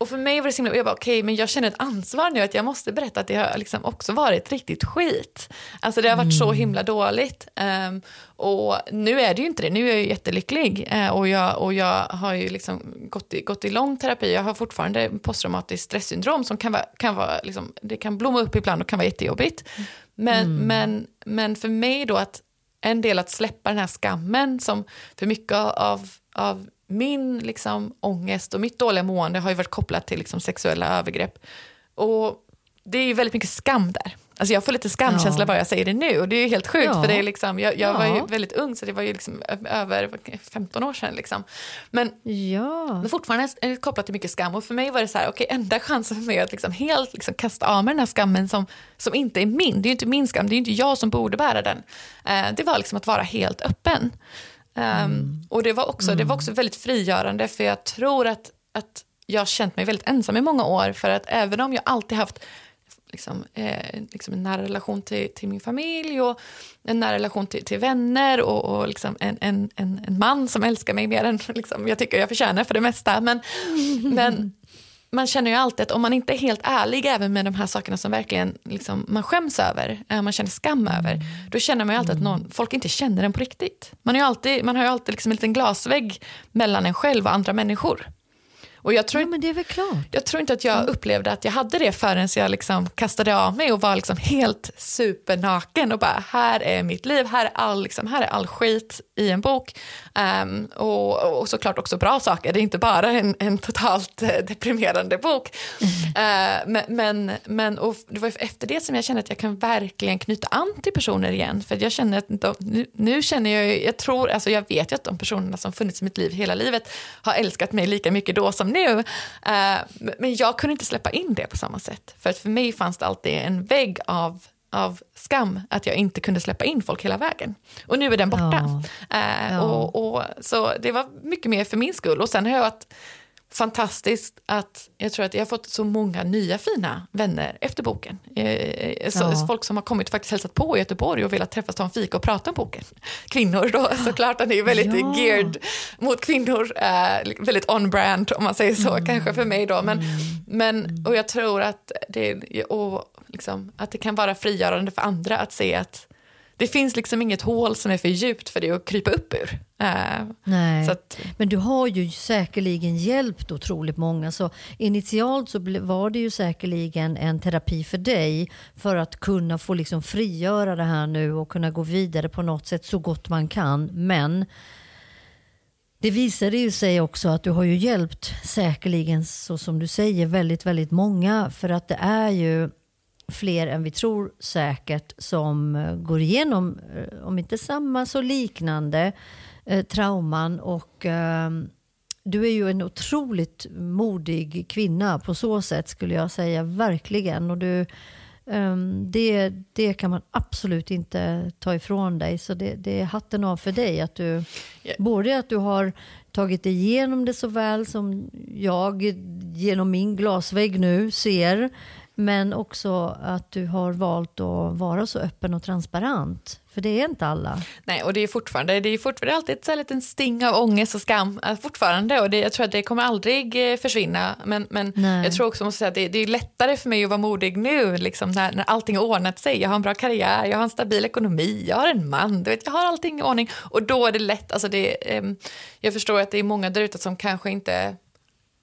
B: Och för mig var det så himla, jag bara okej, okay, men jag känner ett ansvar nu att jag måste berätta att det har liksom också varit riktigt skit. Alltså det har varit mm. så himla dåligt. Um, och nu är det ju inte det, nu är jag ju jättelycklig. Uh, och, jag, och jag har ju liksom gått i, gått i lång terapi, jag har fortfarande posttraumatiskt stresssyndrom som kan vara, kan vara liksom, det kan blomma upp ibland och kan vara jättejobbigt. Men, mm. men, men för mig då att en del att släppa den här skammen som för mycket av, av min liksom, ångest och mitt dåliga mående har ju varit kopplat till liksom, sexuella övergrepp. Och det är ju väldigt mycket skam där. Alltså jag får lite skamkänsla ja. bara jag säger det nu och det är ju helt sjukt ja. för det är liksom, jag, jag ja. var ju väldigt ung så det var ju liksom över 15 år sedan. Liksom. Men,
A: ja.
B: men fortfarande är det kopplat till mycket skam och för mig var det så här, okej okay, enda chansen för mig att liksom helt liksom kasta av mig den här skammen som, som inte är min, det är ju inte min skam, det är ju inte jag som borde bära den. Uh, det var liksom att vara helt öppen. Um, mm. Och det var, också, mm. det var också väldigt frigörande för jag tror att, att jag har känt mig väldigt ensam i många år för att även om jag alltid haft liksom, eh, liksom en nära relation till, till, min familj och en nära relation till, till vänner och, och liksom en, en, en, en, man som älskar mig mer än liksom, jag tycker jag förtjänar för det mesta. Men, men man känner ju alltid att om man inte är helt ärlig även med de här sakerna som verkligen liksom, man skäms över, eh, man känner skam över, då känner man ju alltid att någon, folk inte känner en på riktigt. Man, är alltid, man har ju alltid liksom en liten glasvägg mellan en själv och andra människor. Och jag tror,
A: ja, men det är väl klart.
B: Jag tror inte att jag upplevde att jag hade det förrän jag liksom kastade av mig och var liksom helt supernaken och bara här är mitt liv, här är all, liksom, här är all skit i en bok. Um, och, och såklart också bra saker, det är inte bara en, en totalt eh, deprimerande bok. Mm. Uh, men, men, men och det var efter det som jag kände att jag kan verkligen knyta an till personer igen. För jag känner att de, nu, nu, känner jag, jag tror, alltså jag vet ju att de personerna som funnits i mitt liv hela livet har älskat mig lika mycket då som nu. Uh, men jag kunde inte släppa in det på samma sätt. För att för mig fanns det alltid en vägg av av skam att jag inte kunde släppa in folk hela vägen. Och nu är den borta. Ja. Uh, ja. Och, och, så det var mycket mer för min skull. Och sen har jag varit fantastiskt att jag tror att jag har fått så många nya fina vänner efter boken. Eh, så, ja. Folk som har kommit faktiskt hälsat på i Göteborg och velat träffas, ta en fika och prata om boken. Kvinnor då såklart, den är ju väldigt ja. geared mot kvinnor, eh, väldigt on-brand om man säger så, mm. kanske för mig då. Men, mm. men, och jag tror att det, och liksom, att det kan vara frigörande för andra att se att det finns liksom inget hål som är för djupt för det att krypa upp ur.
A: Uh, Nej, att, men du har ju säkerligen hjälpt otroligt många. Så initialt så var det ju säkerligen en terapi för dig för att kunna få liksom frigöra det här nu och kunna gå vidare på något sätt så gott man kan. Men det visade ju sig också att du har ju hjälpt säkerligen så som du säger väldigt, väldigt många för att det är ju fler än vi tror säkert som eh, går igenom, eh, om inte samma så liknande eh, trauman. Och eh, du är ju en otroligt modig kvinna på så sätt skulle jag säga, verkligen. Och du, eh, det, det kan man absolut inte ta ifrån dig. Så det, det är hatten av för dig. att du yeah. Både att du har tagit igenom det så väl som jag genom min glasvägg nu ser men också att du har valt att vara så öppen och transparent. För det är inte alla.
B: Nej, och det är fortfarande, det är fortfarande alltid ett liten sting av ångest och skam eh, fortfarande. Och det, jag tror att det kommer aldrig eh, försvinna. Men, men jag tror också måste säga att det, det, är lättare för mig att vara modig nu, liksom, när, när allting har ordnat sig. Jag har en bra karriär, jag har en stabil ekonomi, jag har en man, du vet, jag har allting i ordning. Och då är det lätt, alltså det, eh, jag förstår att det är många där ute som kanske inte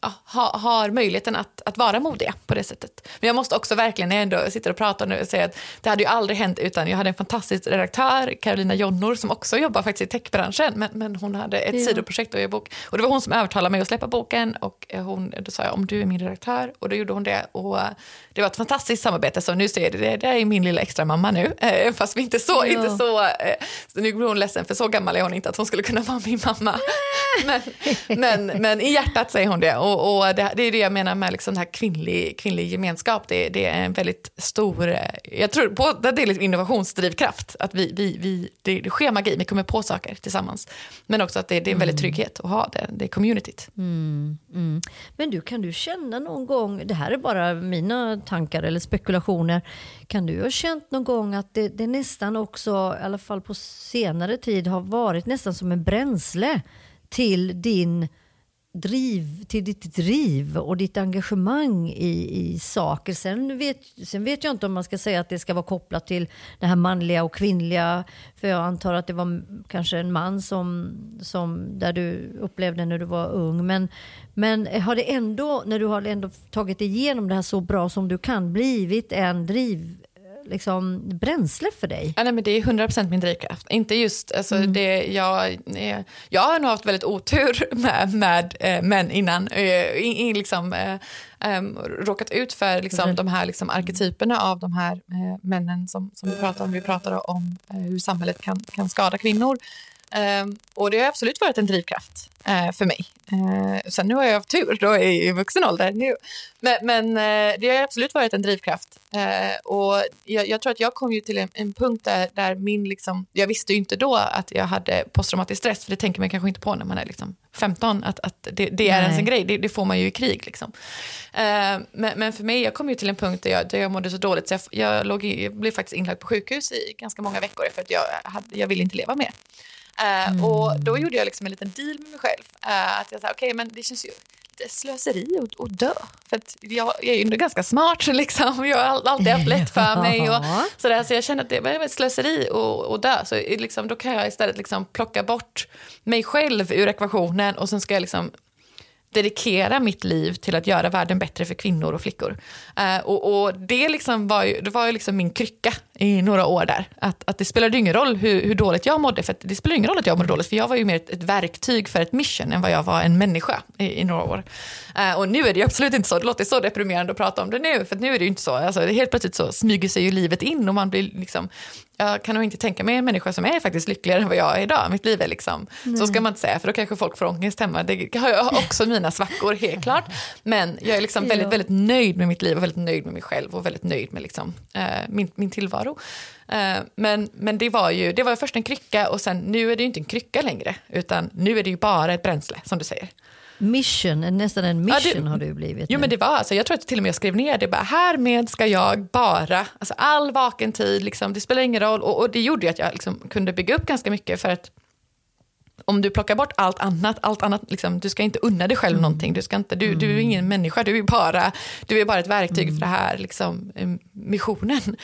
B: ha, har möjligheten att, att vara modiga på det sättet. Men jag måste också verkligen, när jag ändå sitter och pratar nu, säga att det hade ju aldrig hänt utan jag hade en fantastisk redaktör, Carolina Jonnor, som också jobbar faktiskt i techbranschen, men, men hon hade ett ja. sidoprojekt och bok. Och det var hon som övertalade mig att släppa boken och hon, då sa jag om du är min redaktör och då gjorde hon det. Och det var ett fantastiskt samarbete, så nu ser det, det är min lilla extra mamma nu, eh, fast vi inte så, ja. inte så, eh, så nu blir hon ledsen för så gammal är hon inte att hon skulle kunna vara min mamma. men, men, men i hjärtat säger hon det. Och, och, det, det, är det jag menar med liksom den här kvinnlig, kvinnlig gemenskap. Det, det, är en väldigt stor, eh, jag tror både det är liksom innovationsdrivkraft, att vi, vi, vi, det, det sker magi, vi kommer på saker tillsammans. Men också att det, det är en väldigt mm. trygghet att ha det, det communityt.
A: Mm, mm. Men du, kan du känna någon gång, det här är bara mina tankar eller spekulationer, kan du ha känt någon gång att det, det nästan också, i alla fall på senare tid, har varit nästan som en bränsle till din driv, till ditt driv och ditt engagemang i, i saker. Sen vet, sen vet jag inte om man ska säga att det ska vara kopplat till det här manliga och kvinnliga. För jag antar att det var kanske en man som, som där du upplevde när du var ung. Men, men har det ändå, när du har ändå tagit igenom det här så bra som du kan, blivit en driv liksom, bränsle för dig?
B: Ja, nej, men det är 100% min drivkraft. Inte just, alltså, mm. det, jag, jag har nog haft väldigt otur med, med äh, män innan. Äh, in, in, liksom, äh, råkat ut för liksom, mm. de här liksom, arketyperna av de här männen som, som vi pratar om. Vi pratar om hur samhället kan, kan skada kvinnor. Um, och det har absolut varit en drivkraft uh, för mig. Uh, sen nu har jag haft tur då i, i vuxen ålder. Nu. Men, men uh, det har absolut varit en drivkraft. och jag, jag, tror att jag kom ju till en, en punkt där, där, min, liksom, jag visste ju inte då att jag hade posttraumatisk stress, för det tänker man kanske inte på när man är liksom 15, att, att det, det är ens en grej, det, det, får man ju i krig. Liksom. men, men, för mig, jag kom ju till en punkt där jag, där jag mådde så dåligt, så jag, jag, låg jag blev faktiskt inlagd på sjukhus i ganska många veckor, för att jag, hade, jag ville inte leva mer. Uh, mm. Och då gjorde jag liksom en liten deal med mig själv. Uh, att jag sa, okej okay, men det känns ju lite slöseri att, att dö. För att jag, jag är ju ändå ganska smart liksom. Jag har alltid haft lätt för mig. Och sådär, så jag känner att det var ett slöseri att, att dö. Så liksom, då kan jag istället liksom plocka bort mig själv ur ekvationen och sen ska jag liksom dedikera mitt liv till att göra världen bättre för kvinnor och flickor. Eh, och, och, det, liksom var ju, det var ju liksom min krycka i några år där. Att, att det spelade ingen roll hur, hur dåligt jag mådde, för det spelade ingen roll att jag mådde dåligt, för jag var ju mer ett, ett verktyg för ett mission än vad jag var en människa i, i några år. Eh, och nu är det ju absolut inte så, det låter så deprimerande att prata om det nu, för nu är det ju inte så. Alltså, helt plötsligt så smyger sig ju livet in och man blir liksom jag kan nog inte tänka mig en människa som är faktiskt lyckligare än vad jag är idag. Mitt liv är liksom, Nej. så ska man inte säga, för då kanske folk får ångest hemma. Det har jag också mina svackor, helt klart. Men jag är liksom ja. väldigt, väldigt nöjd med mitt liv och väldigt nöjd med mig själv och väldigt nöjd med liksom, eh, min, min tillvaro. Eh, men men det, var ju, det var först en krycka och sen nu är det ju inte en krycka längre, utan nu är det ju bara ett bränsle, som du säger.
A: Mission, nästan en mission ja, det, har du blivit.
B: Jo nu. men det var alltså, jag tror att till och med jag skrev ner det bara, härmed ska jag bara, alltså all vaken tid, liksom, det spelar ingen roll. Och, och det gjorde ju att jag liksom kunde bygga upp ganska mycket för att om du plockar bort allt annat, allt annat liksom, du ska inte unna dig själv mm. någonting, du, ska inte, du, mm. du är mm. ingen människa, du är bara, du är bara ett verktyg mm. för det här liksom, eh, missionen.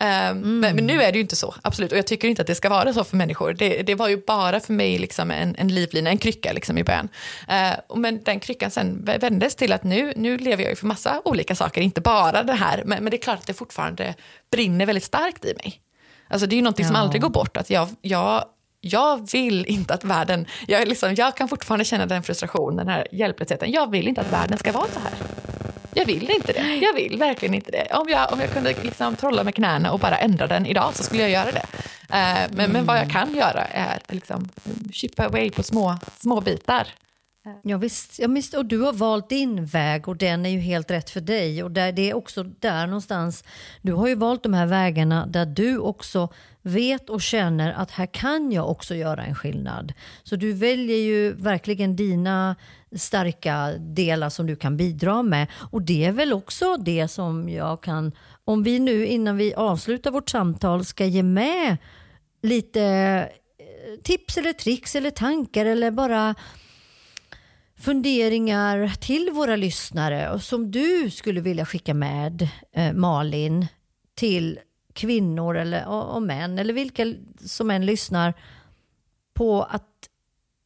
B: Um, mm. men, men, nu är det ju inte så, absolut. Och jag tycker inte att det ska vara så för människor. Det, det var ju bara för mig liksom en, en livlina, en krycka liksom i början. Uh, men den kryckan sen vändes till att nu, nu lever jag ju för massa olika saker, inte bara det här. Men, men det är klart att det fortfarande brinner väldigt starkt i mig. Alltså det är ju någonting ja. som aldrig går bort. Att jag, jag jag vill inte att världen, jag, liksom, jag kan fortfarande känna den frustrationen, den här hjälplösheten. Jag vill inte att världen ska vara så här. Jag vill inte det. Jag vill verkligen inte det. Om jag, om jag kunde liksom trolla med knäna och bara ändra den idag så skulle jag göra det. Eh, men, mm. men vad jag kan göra är liksom chippa away på små, små bitar.
A: Ja visst, ja, visst, och du har valt din väg och den är ju helt rätt för dig. Och där, det är också där någonstans, du har ju valt de här vägarna där du också vet och känner att här kan jag också göra en skillnad. Så du väljer ju verkligen dina starka delar som du kan bidra med. Och det är väl också det som jag kan, om vi nu innan vi avslutar vårt samtal ska ge med lite eh, tips eller tricks eller tankar eller bara funderingar till våra lyssnare som du skulle vilja skicka med eh, Malin till kvinnor eller, och, och män eller vilka som än lyssnar på att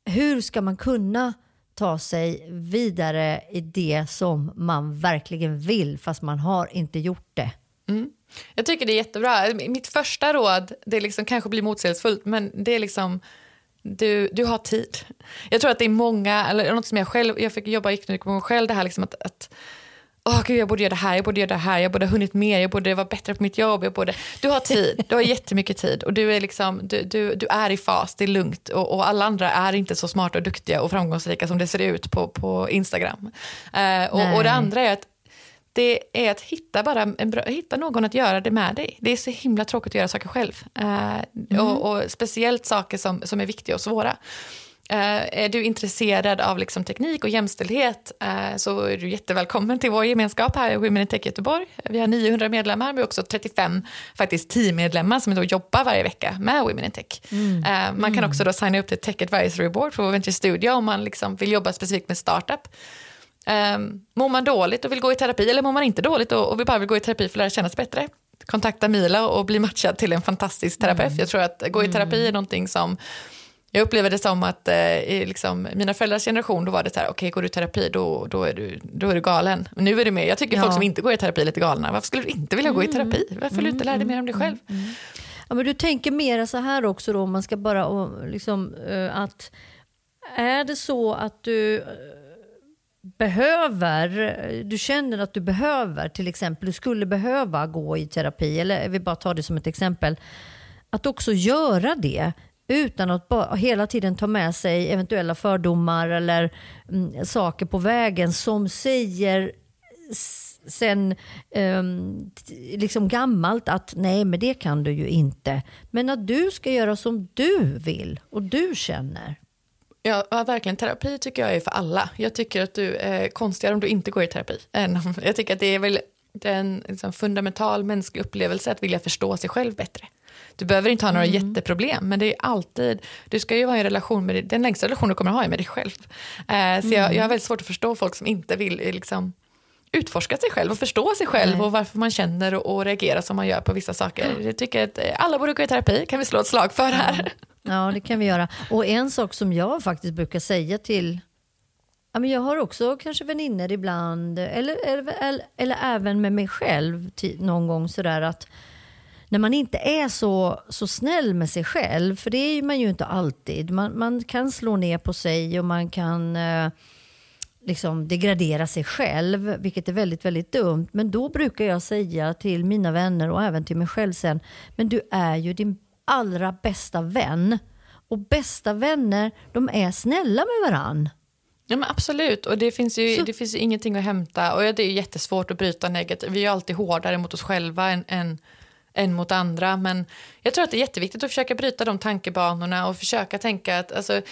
A: hur ska man kunna ta sig vidare i det som man verkligen vill fast man har inte gjort det.
B: Mm. Jag tycker det är jättebra. Mitt första råd, det liksom kanske blir motsägelsefullt, men det är liksom du, du har tid. Jag tror att det är många, eller något som jag själv, jag fick jobba i själv, det här liksom att, att oh, gud, jag borde göra det här, jag borde göra det här, jag borde ha hunnit mer, jag borde vara bättre på mitt jobb. Jag borde... Du har tid, du har jättemycket tid och du är, liksom, du, du, du är i fas, det är lugnt och, och alla andra är inte så smarta och duktiga och framgångsrika som det ser ut på, på Instagram. Uh, och, och, det andra är att det är att hitta, bara bra, hitta någon att göra det med dig. Det är så himla tråkigt att göra saker själv. Uh, mm. och, och, speciellt saker som, som är viktiga och svåra. Uh, är du intresserad av liksom teknik och jämställdhet uh, så är du jättevälkommen till vår gemenskap här i Women in Tech Göteborg. Vi har 900 medlemmar, har också 35 faktiskt teammedlemmar som då jobbar varje vecka med Women in Tech. Mm. Uh, man kan mm. också då signa upp till Tech Advisory Board på Venture Studio om man liksom vill jobba specifikt med startup. Um, mår man dåligt och vill gå i terapi eller mår man inte dåligt och, och vill bara vill gå i terapi för att lära känna sig bättre? Kontakta Mila och bli matchad till en fantastisk terapeut. Mm. Jag tror att gå i terapi är någonting som Jag upplever det som att eh, liksom, mina föräldrars generation, då var det så här, okej, okay, går du i terapi, då, då, är du, då är du galen. Men nu är det mer, jag tycker ja. folk som inte går i terapi är lite galna. Varför skulle du inte vilja gå i terapi? Varför vill du inte lära dig mer om dig själv? Mm. Mm.
A: Ja, men du tänker mer så här också då, om man ska bara, liksom, uh, att är det så att du uh, behöver, du känner att du behöver, till exempel, du skulle behöva gå i terapi, eller vi bara tar det som ett exempel, att också göra det utan att bara, hela tiden ta med sig eventuella fördomar eller mm, saker på vägen som säger sen um, liksom gammalt att nej men det kan du ju inte. Men att du ska göra som du vill och du känner.
B: Ja, verkligen. Terapi tycker jag är för alla. Jag tycker att du är konstigare om du inte går i terapi. Jag tycker att det är väl det är en liksom fundamental mänsklig upplevelse att vilja förstå sig själv bättre. Du behöver inte ha några mm. jätteproblem, men det är alltid, du ska ju vara i en relation med den längsta relation du kommer att ha är med dig själv. Eh, så mm. jag, jag har väldigt svårt att förstå folk som inte vill eh, liksom, utforska sig själv och förstå sig själv Nej. och varför man känner och, och reagerar som man gör på vissa saker. Jag tycker att eh, alla borde gå i terapi, kan vi slå ett slag för här.
A: Ja, det kan vi göra. Och en sak som jag faktiskt brukar säga till Ja, men jag har också kanske vänner ibland, eller, eller, eller, eller, även med mig själv till, någon gång sådär att när man inte är så, så snäll med sig själv, för det är man ju inte alltid. Man, man kan slå ner på sig och man kan eh, liksom degradera sig själv, vilket är väldigt, väldigt dumt. Men då brukar jag säga till mina vänner och även till mig själv sen, men du är ju din allra bästa vän. Och bästa vänner, de är snälla med varann.
B: Ja, men absolut, och det finns, ju, det finns ju ingenting att hämta. Och det är jättesvårt att bryta negativt. Vi är alltid hårdare mot oss själva än, än än mot andra. Men jag tror att det är jätteviktigt att försöka bryta de tankebanorna och försöka tänka att, alltså,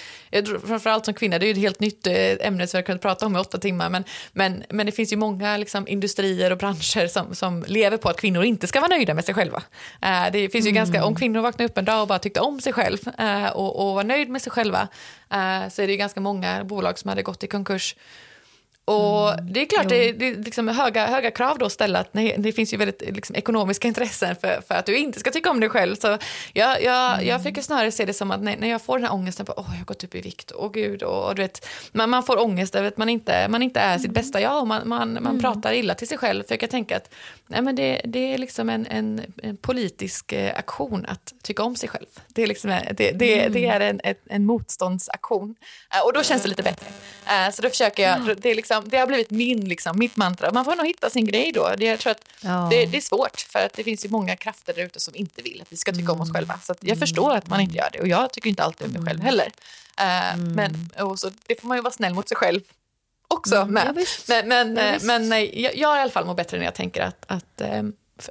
B: framförallt som kvinna, det är ju ett helt nytt eh, ämne som jag kunnat prata om i åtta timmar, men, men, men det finns ju många liksom, industrier och branscher som, som lever på att kvinnor inte ska vara nöjda med sig själva. Uh, det finns ju mm. ganska, om kvinnor vaknar upp en dag och bara tyckte om sig själv uh, och, och var nöjd med sig själva, uh, så är det ju ganska många bolag som hade gått i konkurs. Och mm. det är klart, det, det är liksom höga, höga krav då att ställa. Att nej, det finns ju väldigt liksom, ekonomiska intressen för, för att du inte ska tycka om dig själv. Så jag, jag, mm. jag försöker snarare se det som att när, när jag får den här ångesten på, åh, jag har gått upp i vikt, åh gud, och, och du vet, man, man får ångest över att man inte, man inte är mm. sitt bästa jag och man, man, man mm. pratar illa till sig själv. För jag kan tänka att nej, men det, det är liksom en, en, en politisk eh, aktion att tycka om sig själv. Det är, liksom, det, det, det mm. är en, en, en motståndsaktion. Uh, och då känns det lite bättre. Uh, så då försöker jag, det är liksom liksom, det har blivit min, liksom, mitt mantra. Man får nog hitta sin grej då. Det, jag tror att ja. det, det, är svårt för att det finns ju många krafter där ute som inte vill att vi ska tycka mm. om oss mm. själva. Så jag förstår att man inte gör det och jag tycker inte alltid om mig själv mm. heller. Uh, mm. Men och så, det får man ju vara snäll mot sig själv också mm, med. Ja, men men, ja, men nej, jag, jag i alla fall mår bättre när jag tänker att, att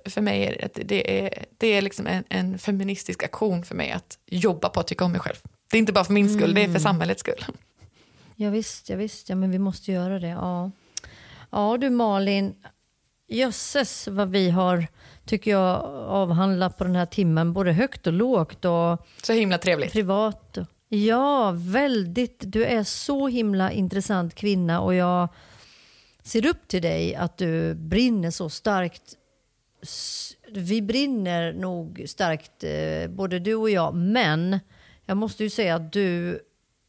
B: för mig är det, det är, det är liksom en, en, feministisk aktion för mig att jobba på att tycka om mig själv. Det är inte bara för min skull, mm. det är för mm. samhällets skull.
A: Ja, visst, ja, visst, ja, men vi måste göra det. Ja, ja du Malin, jösses vad vi har, tycker jag, avhandlat på den här timmen, både högt och lågt. Och
B: så himla trevligt.
A: Privat. Ja, väldigt. Du är så himla intressant kvinna och jag ser upp till dig att du brinner så starkt. Vi brinner nog starkt, eh, både du och jag, men jag måste ju säga att du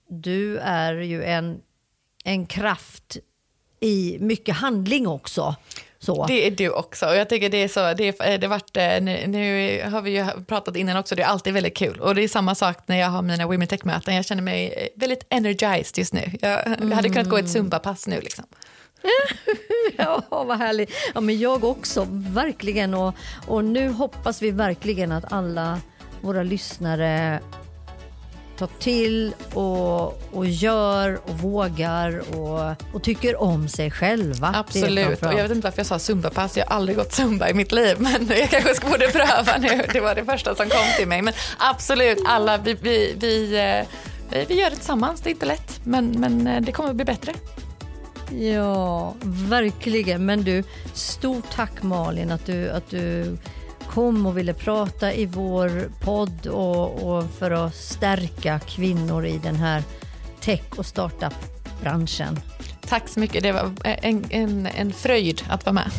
A: du är ju en, en kraft i mycket handling också. Så.
B: Det är du också. Och jag tycker det är så, det, är, det varit, eh, nu, nu, har vi ju pratat innan också, det är alltid väldigt kul. Och det är samma sak när jag har mina Women Tech-möten, jag känner mig eh, väldigt energized just nu. Jag, mm. hade kunnat gå ett Zumba-pass nu liksom.
A: ja, vad härligt. Ja, men jag också, verkligen. Och, och nu hoppas vi verkligen att alla våra lyssnare tar till och, och gör och vågar och, och tycker om sig själva.
B: Absolut. Och jag vet inte varför jag sa zumbapass. Jag har aldrig gått zumba i mitt liv, men jag kanske borde pröva nu. Det var det första som kom till mig. Men absolut, alla, vi, vi, vi, vi, vi gör det tillsammans. Det är inte lätt, men, men eh, det kommer att bli bättre.
A: Ja, verkligen. Men du, stort tack Malin att du, att du kom och ville prata i vår podd och, och för att stärka kvinnor i den här tech och startup-branschen.
B: Tack så mycket. Det var en, en, en fröjd att vara med.